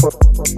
por, por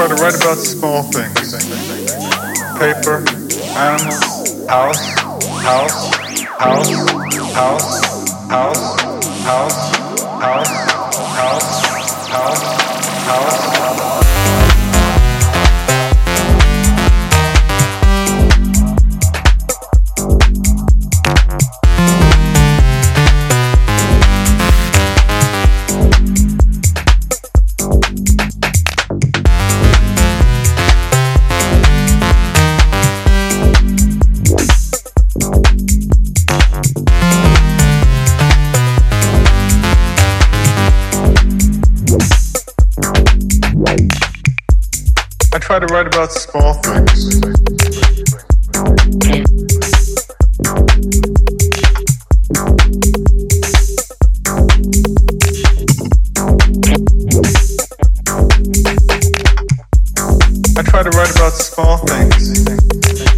try to write about small things paper, animals, house, house, house, house, house, house, house, house, house, house, house. try to write about small things. I try to write about small things.